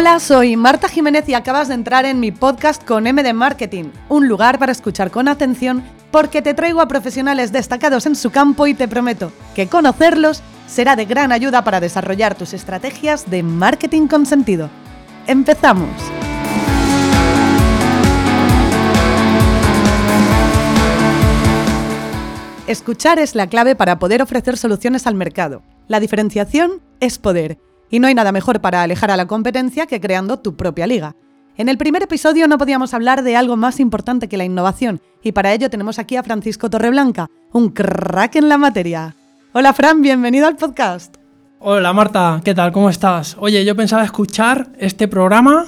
Hola, soy Marta Jiménez y acabas de entrar en mi podcast con M de Marketing, un lugar para escuchar con atención porque te traigo a profesionales destacados en su campo y te prometo que conocerlos será de gran ayuda para desarrollar tus estrategias de marketing con sentido. ¡Empezamos! Escuchar es la clave para poder ofrecer soluciones al mercado. La diferenciación es poder y no hay nada mejor para alejar a la competencia que creando tu propia liga. En el primer episodio no podíamos hablar de algo más importante que la innovación, y para ello tenemos aquí a Francisco Torreblanca, un crack en la materia. Hola Fran, bienvenido al podcast. Hola Marta, ¿qué tal? ¿Cómo estás? Oye, yo pensaba escuchar este programa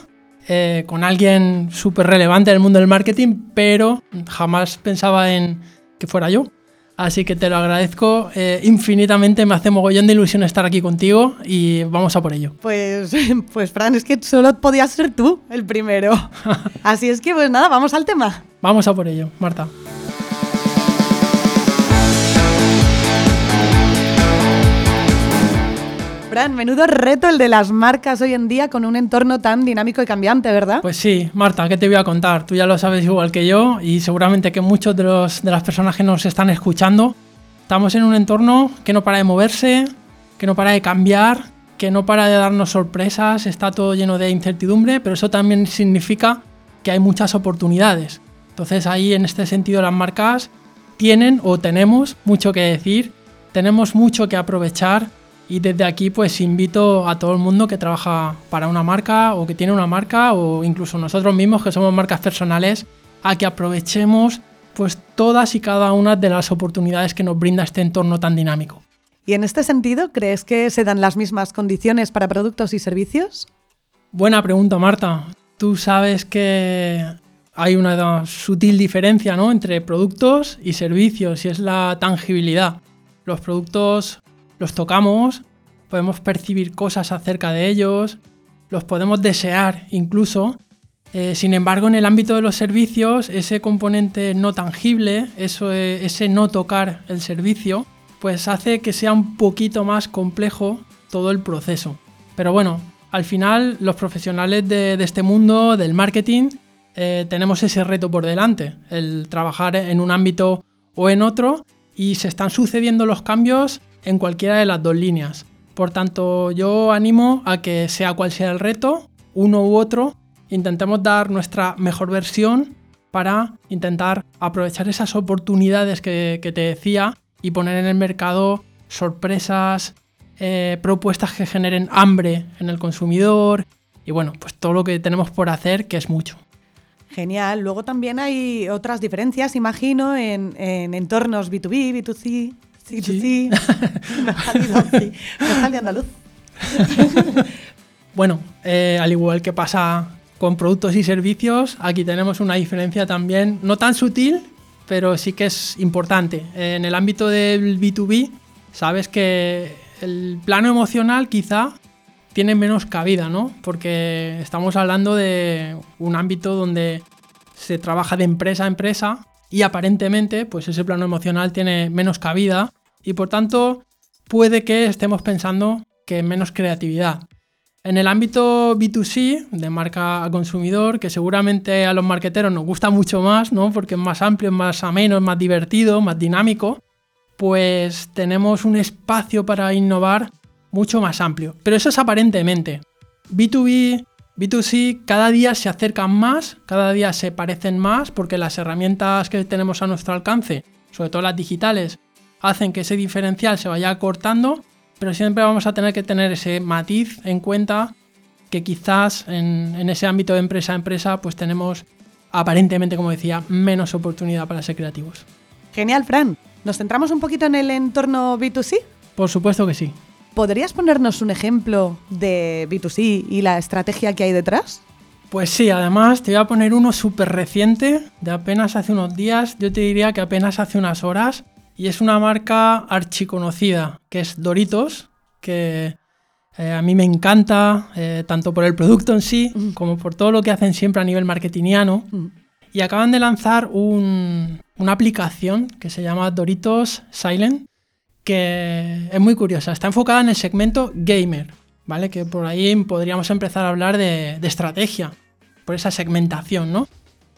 eh, con alguien súper relevante del mundo del marketing, pero jamás pensaba en que fuera yo. Así que te lo agradezco eh, infinitamente, me hace mogollón de ilusión estar aquí contigo y vamos a por ello. Pues, pues Fran, es que solo podías ser tú el primero. Así es que pues nada, vamos al tema. Vamos a por ello, Marta. Fran, menudo reto el de las marcas hoy en día con un entorno tan dinámico y cambiante, ¿verdad? Pues sí, Marta, ¿qué te voy a contar? Tú ya lo sabes igual que yo y seguramente que muchos de, los, de las personas que nos están escuchando estamos en un entorno que no para de moverse, que no para de cambiar, que no para de darnos sorpresas, está todo lleno de incertidumbre, pero eso también significa que hay muchas oportunidades. Entonces ahí en este sentido las marcas tienen o tenemos mucho que decir, tenemos mucho que aprovechar y desde aquí pues invito a todo el mundo que trabaja para una marca o que tiene una marca o incluso nosotros mismos que somos marcas personales a que aprovechemos pues todas y cada una de las oportunidades que nos brinda este entorno tan dinámico. ¿Y en este sentido crees que se dan las mismas condiciones para productos y servicios? Buena pregunta, Marta. Tú sabes que hay una sutil diferencia ¿no? entre productos y servicios y es la tangibilidad. Los productos los tocamos, podemos percibir cosas acerca de ellos, los podemos desear incluso. Eh, sin embargo, en el ámbito de los servicios, ese componente no tangible, eso, eh, ese no tocar el servicio, pues hace que sea un poquito más complejo todo el proceso. Pero bueno, al final los profesionales de, este mundo, del marketing, eh, tenemos ese reto por delante, el trabajar en un ámbito o en otro, y se están sucediendo los cambios en cualquiera de las dos líneas. Por tanto, yo animo a que sea cual sea el reto, uno u otro, intentemos dar nuestra mejor versión para intentar aprovechar esas oportunidades que, te decía y poner en el mercado sorpresas, eh, propuestas que generen hambre en el consumidor y bueno, pues todo lo que tenemos por hacer, que es mucho. Genial. Luego también hay otras diferencias, imagino, en, en entornos B2B, B2C. Sí, sí. Me andaluz. bueno, eh, al igual que pasa con productos y servicios, aquí tenemos una diferencia también, no tan sutil, pero sí que es importante. En el ámbito del B2B, sabes que el plano emocional quizá tiene menos cabida, ¿no? Porque estamos hablando de un ámbito donde se trabaja de empresa a empresa y aparentemente pues ese plano emocional tiene menos cabida y por tanto puede que estemos pensando que menos creatividad. En el ámbito B2C, de marca a consumidor, que seguramente a los marqueteros nos gusta mucho más, ¿no? porque es más amplio, es más ameno, es más divertido, más dinámico, pues tenemos un espacio para innovar mucho más amplio. Pero eso es aparentemente. B2B, B2C cada día se acercan más, cada día se parecen más, porque las herramientas que tenemos a nuestro alcance, sobre todo las digitales, hacen que ese diferencial se vaya cortando, pero siempre vamos a tener que tener ese matiz en cuenta que quizás en, en ese ámbito de empresa a empresa pues tenemos aparentemente, como decía, menos oportunidad para ser creativos. Genial, Fran. ¿Nos centramos un poquito en el entorno B2C? Por supuesto que sí. ¿Podrías ponernos un ejemplo de B2C y la estrategia que hay detrás? Pues sí, además te voy a poner uno súper reciente, de apenas hace unos días, yo te diría que apenas hace unas horas, y es una marca archiconocida, que es Doritos, que eh, a mí me encanta, eh, tanto por el producto en sí, mm. como por todo lo que hacen siempre a nivel marketingiano. Mm. Y acaban de lanzar una aplicación que se llama Doritos Silent, que es muy curiosa. Está enfocada en el segmento gamer. ¿vale? Que por ahí podríamos empezar a hablar de, de estrategia, por esa segmentación, ¿no?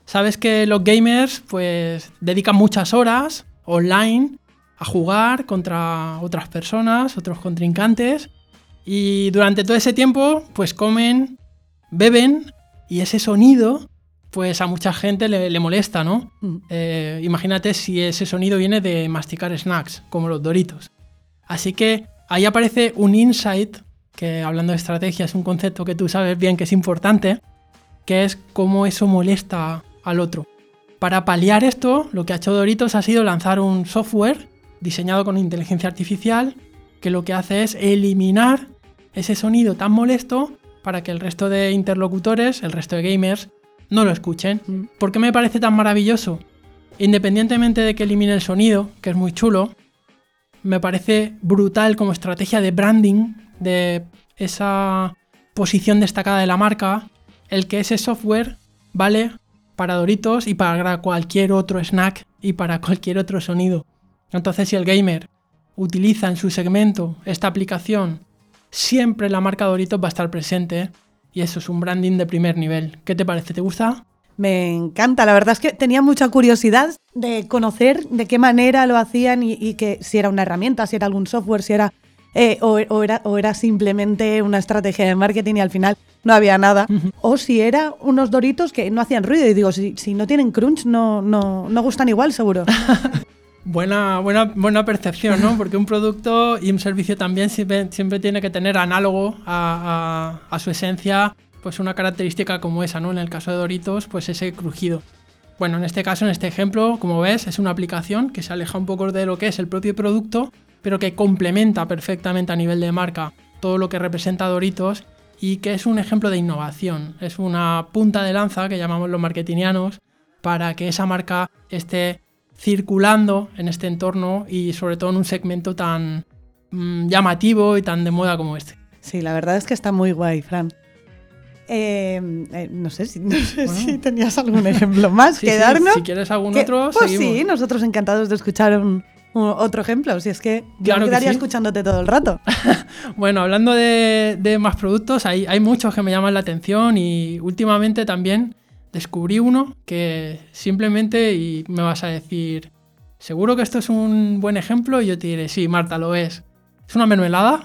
Sabes que los gamers pues dedican muchas horas online a jugar contra otras personas, otros contrincantes, y durante todo ese tiempo pues comen, beben, y ese sonido pues a mucha gente le, molesta, ¿no? Mm. Eh, imagínate si ese sonido viene de masticar snacks, como los doritos. Así que ahí aparece un insight, que hablando de estrategia es un concepto que tú sabes bien que es importante, que es cómo eso molesta al otro. Para paliar esto, lo que ha hecho Doritos ha sido lanzar un software diseñado con inteligencia artificial que lo que hace es eliminar ese sonido tan molesto para que el resto de interlocutores, el resto de gamers, no lo escuchen. Mm. ¿Por qué me parece tan maravilloso? Independientemente de que elimine el sonido, que es muy chulo, me parece brutal como estrategia de branding, de esa posición destacada de la marca, el que ese software vale para Doritos y para cualquier otro snack y para cualquier otro sonido. Entonces si el gamer utiliza en su segmento esta aplicación, siempre la marca Doritos va a estar presente y eso es un branding de primer nivel. ¿Qué te parece? ¿Te gusta? Me encanta, la verdad es que tenía mucha curiosidad de conocer de qué manera lo hacían y, que si era una herramienta, si era algún software, si era, eh, o, era, o era simplemente una estrategia de marketing y al final no había nada. O si era unos doritos que no hacían ruido. Y digo, si, si no tienen crunch, no, no, no gustan igual, seguro. Buena, buena, buena percepción, ¿no? Porque un producto y un servicio también siempre, tiene que tener análogo a, su esencia, pues una característica como esa, ¿no? En el caso de Doritos, pues ese crujido. Bueno, en este caso, en este ejemplo, como ves, es una aplicación que se aleja un poco de lo que es el propio producto, pero que complementa perfectamente a nivel de marca todo lo que representa Doritos y que es un ejemplo de innovación. Es una punta de lanza que llamamos los marketingianos para que esa marca esté circulando en este entorno y sobre todo en un segmento tan mm, llamativo y tan de moda como este. Sí, la verdad es que está muy guay, Fran. Eh, eh, no sé, si, tenías algún ejemplo más que darnos. si quieres algún otro, pues sí, nosotros encantados de escuchar otro ejemplo. Si es que yo me quedaría escuchándote todo el rato. bueno, hablando de, de más productos, hay, hay, muchos que me llaman la atención y últimamente también descubrí uno que simplemente, y me vas a decir, seguro que esto es un buen ejemplo, y yo te diré, sí, Marta, lo es. Es una mermelada,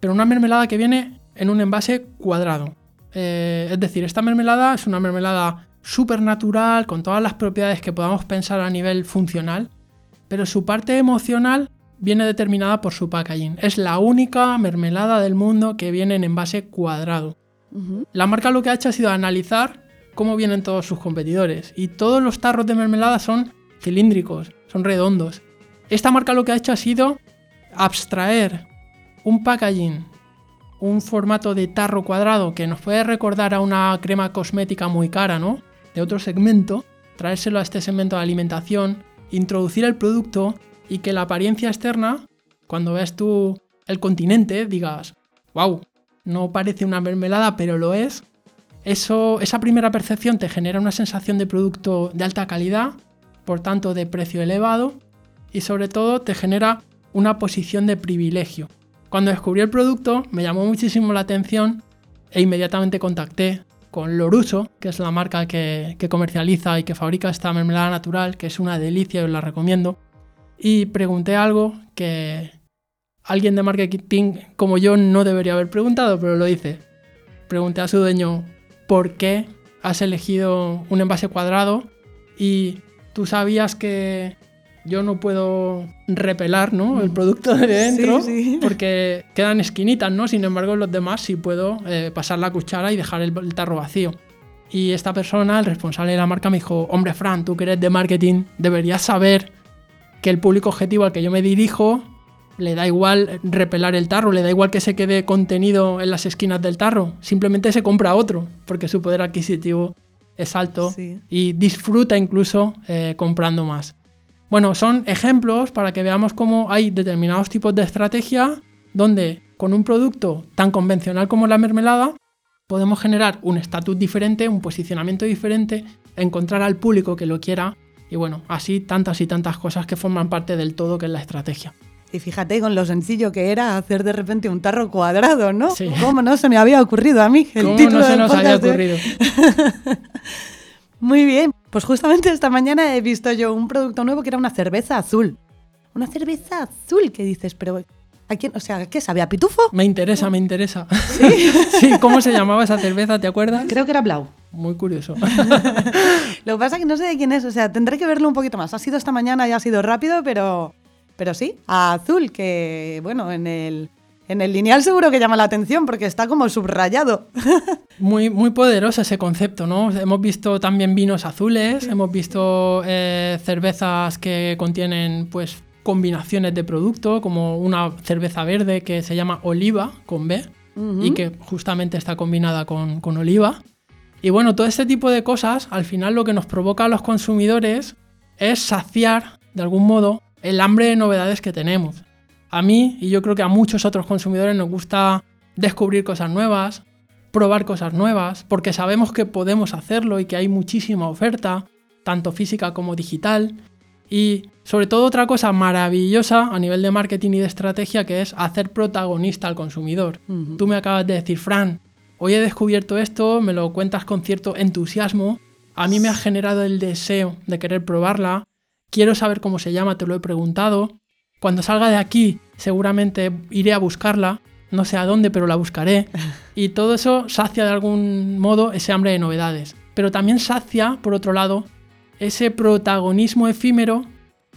pero una mermelada que viene en un envase cuadrado. Eh, es decir, esta mermelada es una mermelada súper natural, con todas las propiedades que podamos pensar a nivel funcional, pero su parte emocional viene determinada por su packaging. Es la única mermelada del mundo que viene en envase cuadrado. La marca lo que ha hecho ha sido analizar cómo vienen todos sus competidores. Y todos los tarros de mermelada son cilíndricos, son redondos. Esta marca lo que ha hecho ha sido abstraer un packaging, un formato de tarro cuadrado que nos puede recordar a una crema cosmética muy cara, ¿no? De otro segmento, traérselo a este segmento de alimentación, introducir el producto y que la apariencia externa, cuando ves tú el continente, digas, wow, no parece una mermelada, pero lo es, eso, esa primera percepción te genera una sensación de producto de alta calidad, por tanto de precio elevado, y sobre todo te genera una posición de privilegio. Cuando descubrí el producto me llamó muchísimo la atención e inmediatamente contacté con Loruso, que es la marca que, comercializa y que fabrica esta mermelada natural, que es una delicia y os la recomiendo. Y pregunté algo que alguien de marketing como yo no debería haber preguntado, pero lo hice. Pregunté a su dueño, por qué has elegido un envase cuadrado y tú sabías que yo no puedo repelar ¿no? el producto de dentro porque quedan esquinitas, ¿no? Sin embargo, los demás sí puedo eh, pasar la cuchara y dejar el, el, tarro vacío. Y esta persona, el responsable de la marca, me dijo, hombre Fran, tú que eres de marketing, deberías saber que el público objetivo al que yo me dirijo le da igual repelar el tarro, le da igual que se quede contenido en las esquinas del tarro, simplemente se compra otro, porque su poder adquisitivo es alto y disfruta incluso eh, comprando más. Bueno, son ejemplos para que veamos cómo hay determinados tipos de estrategia donde con un producto tan convencional como la mermelada podemos generar un estatus diferente, un posicionamiento diferente, encontrar al público que lo quiera y bueno, así tantas y tantas cosas que forman parte del todo que es la estrategia. Y fíjate con lo sencillo que era hacer de repente un tarro cuadrado, ¿no? Sí. ¿Cómo no se me había ocurrido a mí? El ¿Cómo título no se nos había de- ocurrido? Muy bien. Pues justamente esta mañana he visto yo un producto nuevo que era una cerveza azul. Una cerveza azul que dices, pero ¿a quién? O sea, ¿qué sabe? ¿A pitufo? Me interesa, me interesa. ¿Sí? ¿cómo se llamaba esa cerveza? ¿Te acuerdas? Creo que era Blau. Muy curioso. Lo que pasa es que no sé de quién es, o sea, tendré que verlo un poquito más. Ha sido esta mañana y ha sido rápido, pero, pero sí, a azul, que bueno, en el, en el lineal seguro que llama la atención porque está como subrayado. Muy, muy poderoso ese concepto, ¿no? Hemos visto también vinos azules, hemos visto eh, cervezas que contienen, pues, combinaciones de producto, como una cerveza verde que se llama oliva con B y que justamente está combinada con, con oliva. Y bueno, todo este tipo de cosas, al final lo que nos provoca a los consumidores es saciar, de algún modo, el hambre de novedades que tenemos. A mí, y yo creo que a muchos otros consumidores, nos gusta descubrir cosas nuevas, probar cosas nuevas, porque sabemos que podemos hacerlo y que hay muchísima oferta, tanto física como digital. Y sobre todo otra cosa maravillosa a nivel de marketing y de estrategia que es hacer protagonista al consumidor. Tú me acabas de decir, Fran, hoy he descubierto esto, me lo cuentas con cierto entusiasmo, a mí me ha generado el deseo de querer probarla, quiero saber cómo se llama, te lo he preguntado. Cuando salga de aquí, seguramente iré a buscarla, no sé a dónde, pero la buscaré. Y todo eso sacia de algún modo ese hambre de novedades. Pero también sacia, por otro lado, ese protagonismo efímero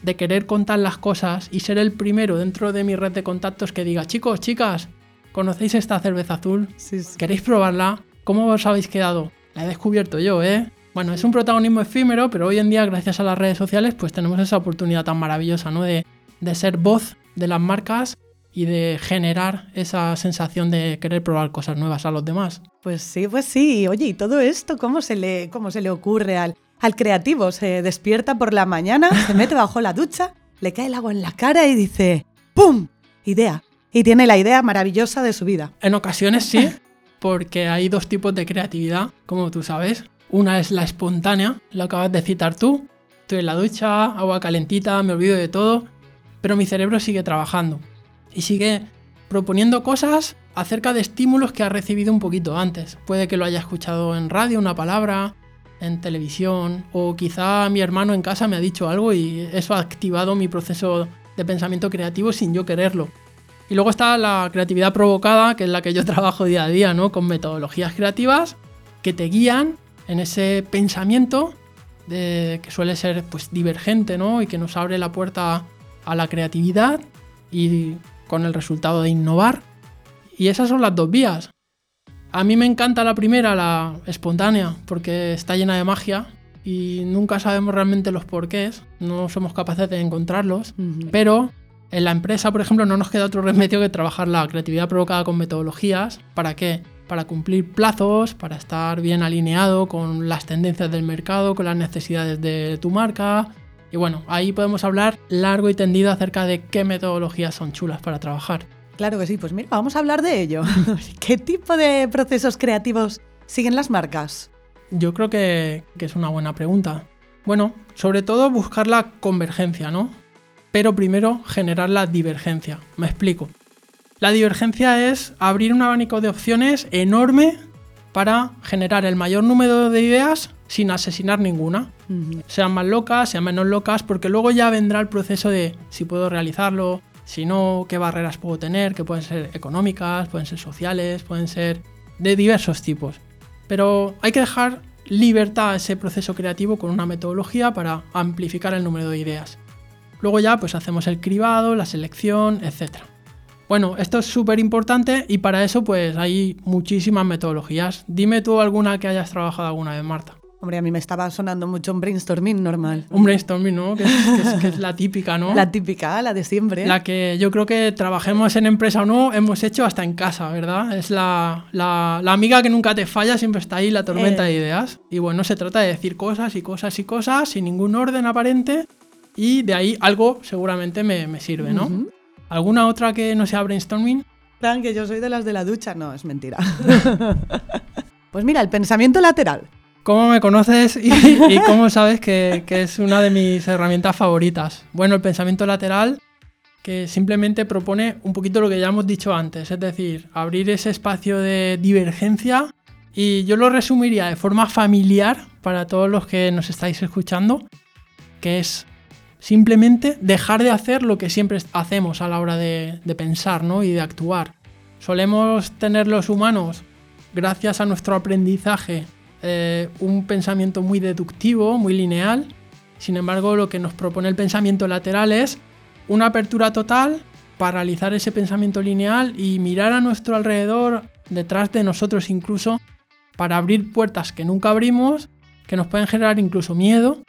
de querer contar las cosas y ser el primero dentro de mi red de contactos que diga, chicos, chicas, ¿conocéis esta cerveza azul? Sí, sí. ¿Queréis probarla? ¿Cómo os habéis quedado? La he descubierto yo, ¿eh? Bueno, es un protagonismo efímero, pero hoy en día, gracias a las redes sociales, pues tenemos esa oportunidad tan maravillosa, ¿no? De, de ser voz de las marcas y de generar esa sensación de querer probar cosas nuevas a los demás. Pues sí, pues sí. Oye, ¿y todo esto cómo se le, cómo se le ocurre al, al creativo? Se despierta por la mañana, se mete bajo la ducha, le cae el agua en la cara y dice ¡Pum! Idea. Y tiene la idea maravillosa de su vida. En ocasiones sí, porque hay dos tipos de creatividad, como tú sabes. Una es la espontánea, lo acabas de citar tú. Estoy en la ducha, agua calentita, me olvido de todo, pero mi cerebro sigue trabajando y sigue proponiendo cosas acerca de estímulos que ha recibido un poquito antes. Puede que lo haya escuchado en radio, una palabra, en televisión, o quizá mi hermano en casa me ha dicho algo y eso ha activado mi proceso de pensamiento creativo sin yo quererlo. Y luego está la creatividad provocada, que es la que yo trabajo día a día, ¿no? Con metodologías creativas que te guían en ese pensamiento de, que suele ser pues divergente, ¿no? Y que nos abre la puerta a la creatividad y con el resultado de innovar. Y esas son las dos vías. A mí me encanta la primera, la espontánea, porque está llena de magia y nunca sabemos realmente los porqués, no somos capaces de encontrarlos, pero en la empresa, por ejemplo, no nos queda otro remedio que trabajar la creatividad provocada con metodologías. ¿Para qué? Para cumplir plazos, para estar bien alineado con las tendencias del mercado, con las necesidades de tu marca. Y bueno, ahí podemos hablar largo y tendido acerca de qué metodologías son chulas para trabajar. Claro que sí, pues mira, vamos a hablar de ello. ¿Qué tipo de procesos creativos siguen las marcas? Yo creo que, que es una buena pregunta. Bueno, sobre todo buscar la convergencia, ¿no? Pero primero generar la divergencia. Me explico. La divergencia es abrir un abanico de opciones enorme para generar el mayor número de ideas sin asesinar ninguna. Sean más locas, sean menos locas, porque luego ya vendrá el proceso de si puedo realizarlo, si no, qué barreras puedo tener, que pueden ser económicas, pueden ser sociales, pueden ser de diversos tipos. Pero hay que dejar libertad a ese proceso creativo con una metodología para amplificar el número de ideas. Luego ya pues hacemos el cribado, la selección, etc. Bueno, esto es súper importante y para eso pues hay muchísimas metodologías. Dime tú alguna que hayas trabajado alguna vez, Marta. Hombre, a mí me estaba sonando mucho un brainstorming normal. Un brainstorming, ¿no? Que es, que es- que es la típica, ¿no? La típica, la de siempre. La que yo creo que trabajemos en empresa o no, hemos hecho hasta en casa, ¿verdad? Es la, la- la amiga que nunca te falla, siempre está ahí, la tormenta Eh. de ideas. Y bueno, se trata de decir cosas y cosas y cosas sin ningún orden aparente y de ahí algo seguramente me, me sirve, ¿no? Ujú. ¿Alguna otra que no sea brainstorming? Plan, que yo soy de las de la ducha. No, es mentira. pues mira, el pensamiento lateral. ¿Cómo me conoces y, y cómo sabes que, es una de mis herramientas favoritas? Bueno, el pensamiento lateral que simplemente propone un poquito lo que ya hemos dicho antes, es decir, abrir ese espacio de divergencia y yo lo resumiría de forma familiar para todos los que nos estáis escuchando, que es simplemente dejar de hacer lo que siempre hacemos a la hora de, pensar ¿no? y de actuar. Solemos tener los humanos, gracias a nuestro aprendizaje, eh, un pensamiento muy deductivo, muy lineal. Sin embargo, lo que nos propone el pensamiento lateral es una apertura total, paralizar ese pensamiento lineal y mirar a nuestro alrededor, detrás de nosotros incluso, para abrir puertas que nunca abrimos, que nos pueden generar incluso miedo,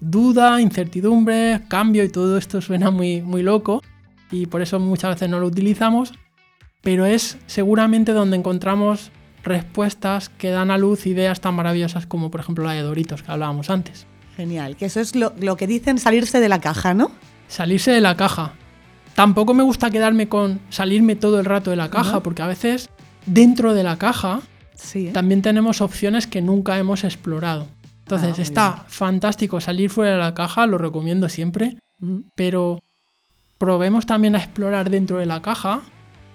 duda, incertidumbre, cambio y todo esto suena muy, muy loco y por eso muchas veces no lo utilizamos, pero es seguramente donde encontramos respuestas que dan a luz ideas tan maravillosas como por ejemplo la de Doritos que hablábamos antes. Genial, que eso es lo, lo que dicen salirse de la caja, ¿no? Salirse de la caja. Tampoco me gusta quedarme con salirme todo el rato de la caja, porque a veces dentro de la caja ¿eh? también tenemos opciones que nunca hemos explorado. Entonces Ah, está fantástico salir fuera de la caja, lo recomiendo siempre, Mm. pero probemos también a explorar dentro de la caja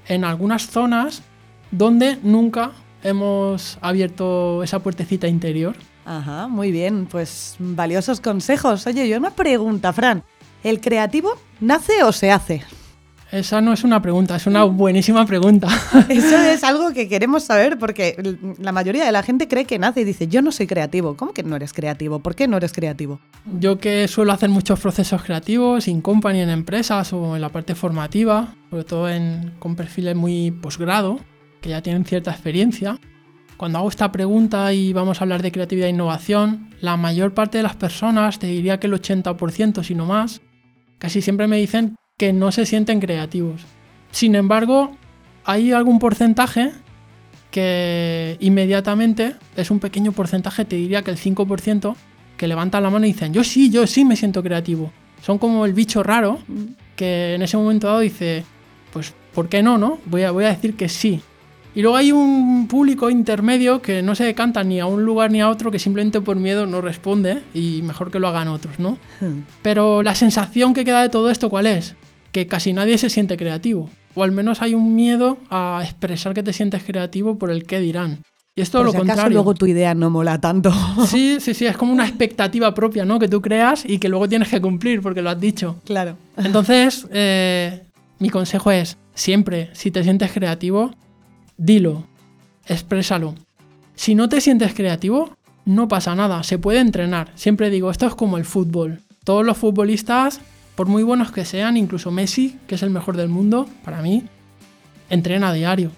en algunas zonas donde nunca hemos abierto esa puertecita interior. Ajá, muy bien, pues valiosos consejos. Oye, yo una pregunta, Fran. ¿El creativo nace o se hace? Esa no es una pregunta, es una buenísima pregunta. Eso es algo que queremos saber porque la mayoría de la gente cree que nace y dice, yo no soy creativo. ¿Cómo que no eres creativo? ¿Por qué no eres creativo? Yo que suelo hacer muchos procesos creativos, in company en empresas o en la parte formativa, sobre todo en, con perfiles muy posgrado, que ya tienen cierta experiencia, cuando hago esta pregunta y vamos a hablar de creatividad e innovación, la mayor parte de las personas, te diría que el 80%, si no más, casi siempre me dicen que no se sienten creativos. Sin embargo, hay algún porcentaje que inmediatamente es un pequeño porcentaje, te diría que el 5%, que levantan la mano y dicen, yo sí, yo sí me siento creativo. Son como el bicho raro que en ese momento dado dice, pues, ¿por qué no, no? Voy a, voy a decir que sí. Y luego hay un público intermedio que no se decanta ni a un lugar ni a otro, que simplemente por miedo no responde y mejor que lo hagan otros, ¿no? Pero la sensación que queda de todo esto, ¿cuál es? Que casi nadie se siente creativo. O al menos hay un miedo a expresar que te sientes creativo por el qué dirán. Y esto lo si acaso contrario. luego tu idea no mola tanto. Sí, sí, sí, es como una expectativa propia, ¿no? Que tú creas y que luego tienes que cumplir porque lo has dicho. claro. Entonces, eh, mi consejo es, siempre, si te sientes creativo, dilo, exprésalo. Si no te sientes creativo, no pasa nada, se puede entrenar. Siempre digo, esto es como el fútbol. Todos los futbolistas, por muy buenos que sean, incluso Messi, que es el mejor del mundo, para mí, entrena a diario.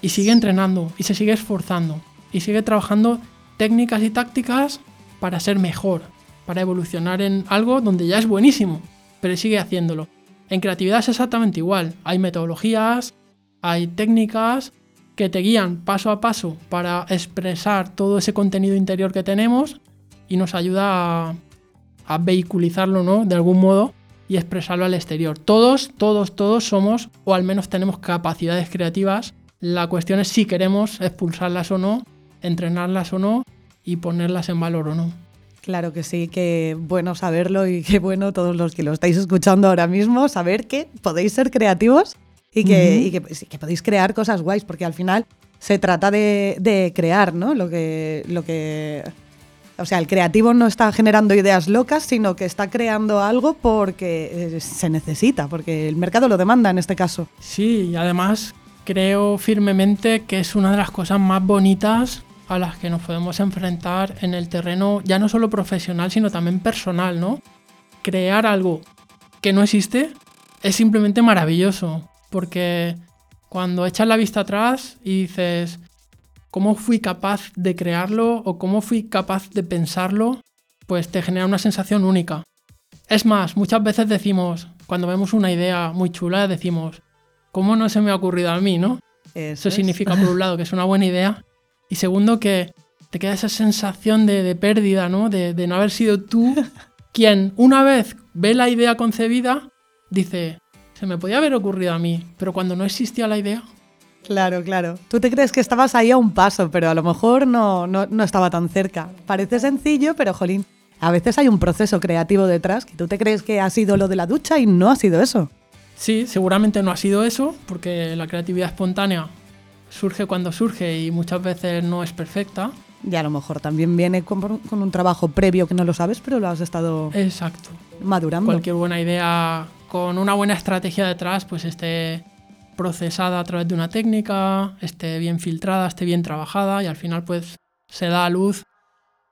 Y sigue entrenando, y se sigue esforzando, y sigue trabajando técnicas y tácticas para ser mejor, para evolucionar en algo donde ya es buenísimo, pero sigue haciéndolo. En creatividad es exactamente igual. Hay metodologías, hay técnicas que te guían paso a paso para expresar todo ese contenido interior que tenemos y nos ayuda a, a vehiculizarlo, ¿no? De algún modo y expresarlo al exterior. Todos, todos, todos somos, o al menos tenemos capacidades creativas. La cuestión es si queremos expulsarlas o no, entrenarlas o no y ponerlas en valor o no. Claro que sí, qué bueno saberlo y qué bueno todos los que lo estáis escuchando ahora mismo, saber que podéis ser creativos y que, y que- sí, que podéis crear cosas guays, porque al final se trata de, de crear, ¿no? Lo que, lo que. O sea, el creativo no está generando ideas locas, sino que está creando algo porque eh, se necesita, porque el mercado lo demanda en este caso. Sí, y además creo firmemente que es una de las cosas más bonitas a las que nos podemos enfrentar en el terreno ya no solo profesional, sino también personal, ¿no? Crear algo que no existe es simplemente maravilloso, porque cuando echas la vista atrás y dices, ¿cómo fui capaz de crearlo o cómo fui capaz de pensarlo? Pues te genera una sensación única. Es más, muchas veces decimos, cuando vemos una idea muy chula, decimos, ¿cómo no se me ha ocurrido a mí, no? Eso es. significa, por un lado, que es una buena idea, y segundo, que te queda esa sensación de, de pérdida, ¿no? De, de no haber sido tú quien, una vez ve la idea concebida, dice, se me podía haber ocurrido a mí, pero cuando no existía la idea, Claro, claro. Tú te crees que estabas ahí a un paso, pero a lo mejor no, no, no estaba tan cerca. Parece sencillo, pero jolín, a veces hay un proceso creativo detrás que tú te crees que ha sido lo de la ducha y no ha sido eso. Sí, seguramente no ha sido eso, porque la creatividad espontánea surge cuando surge y muchas veces no es perfecta. Y a lo mejor también viene con, con un trabajo previo que no lo sabes, pero lo has estado Exacto. madurando. Cualquier buena idea con una buena estrategia detrás, pues esté procesada a través de una técnica, esté bien filtrada, esté bien trabajada y al final pues se da a luz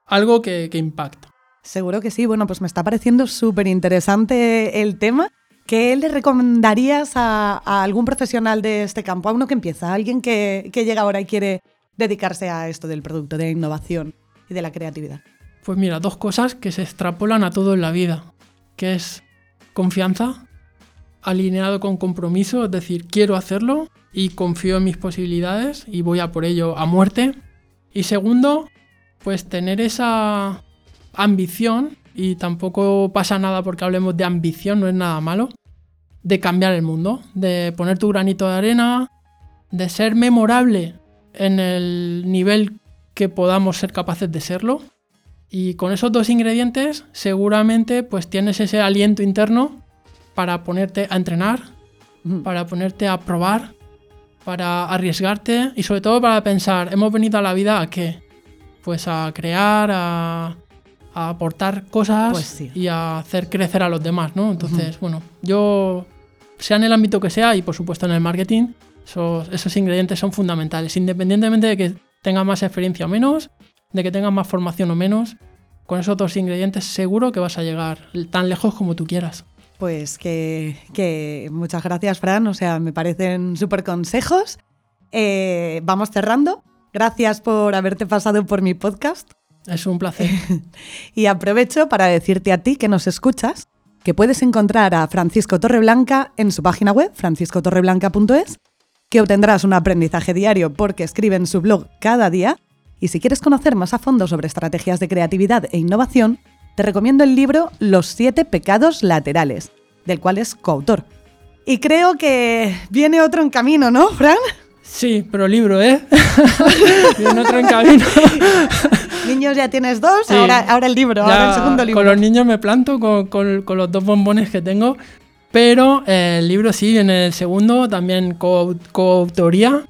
algo que, que impacta. Seguro que sí. Bueno, pues me está pareciendo súper interesante el tema. ¿Qué le recomendarías a, a algún profesional de este campo? A uno que empieza, a alguien que, que llega ahora y quiere dedicarse a esto del producto, de la innovación y de la creatividad. Pues mira, dos cosas que se extrapolan a todo en la vida, que es confianza, alineado con compromiso, es decir, quiero hacerlo y confío en mis posibilidades y voy a por ello a muerte. Y segundo, pues tener esa ambición, y tampoco pasa nada porque hablemos de ambición, no es nada malo, de cambiar el mundo, de poner tu granito de arena, de ser memorable en el nivel que podamos ser capaces de serlo. Y con esos dos ingredientes seguramente pues tienes ese aliento interno para ponerte a entrenar, para ponerte a probar, para arriesgarte y sobre todo para pensar, hemos venido a la vida a qué? Pues a crear, a, a aportar cosas Pues sí. y a hacer crecer a los demás, ¿no? Entonces, bueno, yo, sea en el ámbito que sea y por supuesto en el marketing, esos, esos ingredientes son fundamentales, independientemente de que tengas más experiencia o menos, de que tengas más formación o menos, con esos dos ingredientes seguro que vas a llegar tan lejos como tú quieras. Pues que, que muchas gracias, Fran. O sea, me parecen súper consejos. Eh, vamos cerrando. Gracias por haberte pasado por mi podcast. Es un placer. Y aprovecho para decirte a ti que nos escuchas que puedes encontrar a Francisco Torreblanca en su página web, franciscotorreblanca.es, que obtendrás un aprendizaje diario porque escribe en su blog cada día. Y si quieres conocer más a fondo sobre estrategias de creatividad e innovación, te recomiendo el libro Los siete pecados laterales, del cual es coautor. Y creo que viene otro en camino, ¿no, Fran? Sí, pero libro, ¿eh? Viene otro en camino. Niños ya tienes dos, Sí. ahora, ahora el libro, ahora el segundo libro. Con los niños me planto con, con- con los dos bombones que tengo. Pero eh, el libro sí, viene el segundo, también co- coautoría.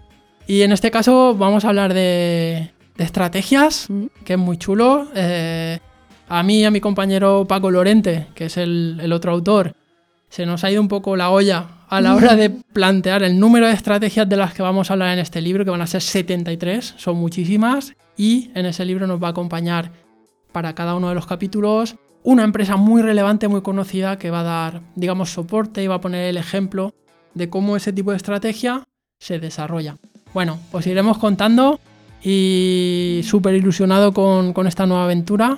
Y en este caso vamos a hablar de, de estrategias, Mm. que es muy chulo. Eh, a mí y a mi compañero Paco Lorente, que es el, el otro autor, se nos ha ido un poco la olla a la hora de plantear el número de estrategias de las que vamos a hablar en este libro, que van a ser 73, son muchísimas, y en ese libro nos va a acompañar para cada uno de los capítulos una empresa muy relevante, muy conocida, que va a dar, digamos, soporte y va a poner el ejemplo de cómo ese tipo de estrategia se desarrolla. Bueno, os iremos contando y súper ilusionado con, con esta nueva aventura.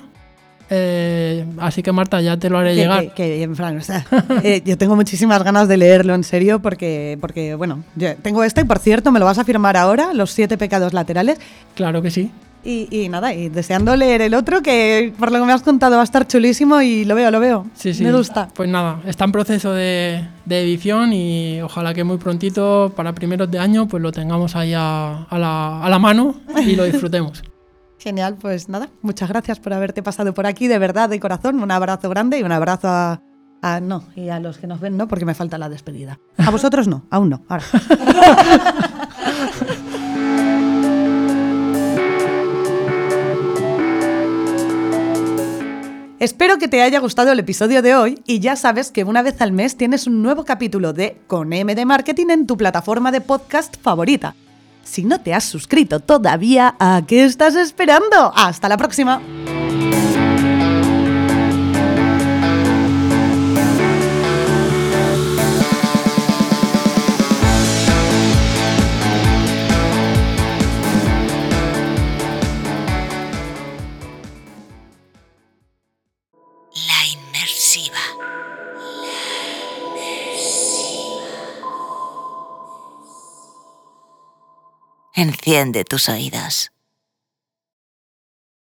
Eh, así que Marta, ya te lo haré Que- llegar. que- que o sea, eh, yo tengo muchísimas ganas de leerlo en serio porque, porque bueno, yo tengo este y por cierto me lo vas a firmar ahora, Los siete pecados laterales. Claro que sí. Y, y nada, y deseando leer el otro que por lo que me has contado va a estar chulísimo y lo veo, lo veo. Sí, sí. Me gusta. Pues nada, está en proceso de, de edición y ojalá que muy prontito, para primeros de año, pues lo tengamos ahí a, a la, a la mano y lo disfrutemos. Genial, pues nada, muchas gracias por haberte pasado por aquí, de verdad, de corazón. Un abrazo grande y un abrazo a, a- no, y a los que nos ven no, porque me falta la despedida. A vosotros no, aún no. Ahora. Espero que te haya gustado el episodio de hoy y ya sabes que una vez al mes tienes un nuevo capítulo de Con M de Marketing en tu plataforma de podcast favorita. Si no te has suscrito todavía, ¿a qué estás esperando? ¡Hasta la próxima! Enciende tus oídos.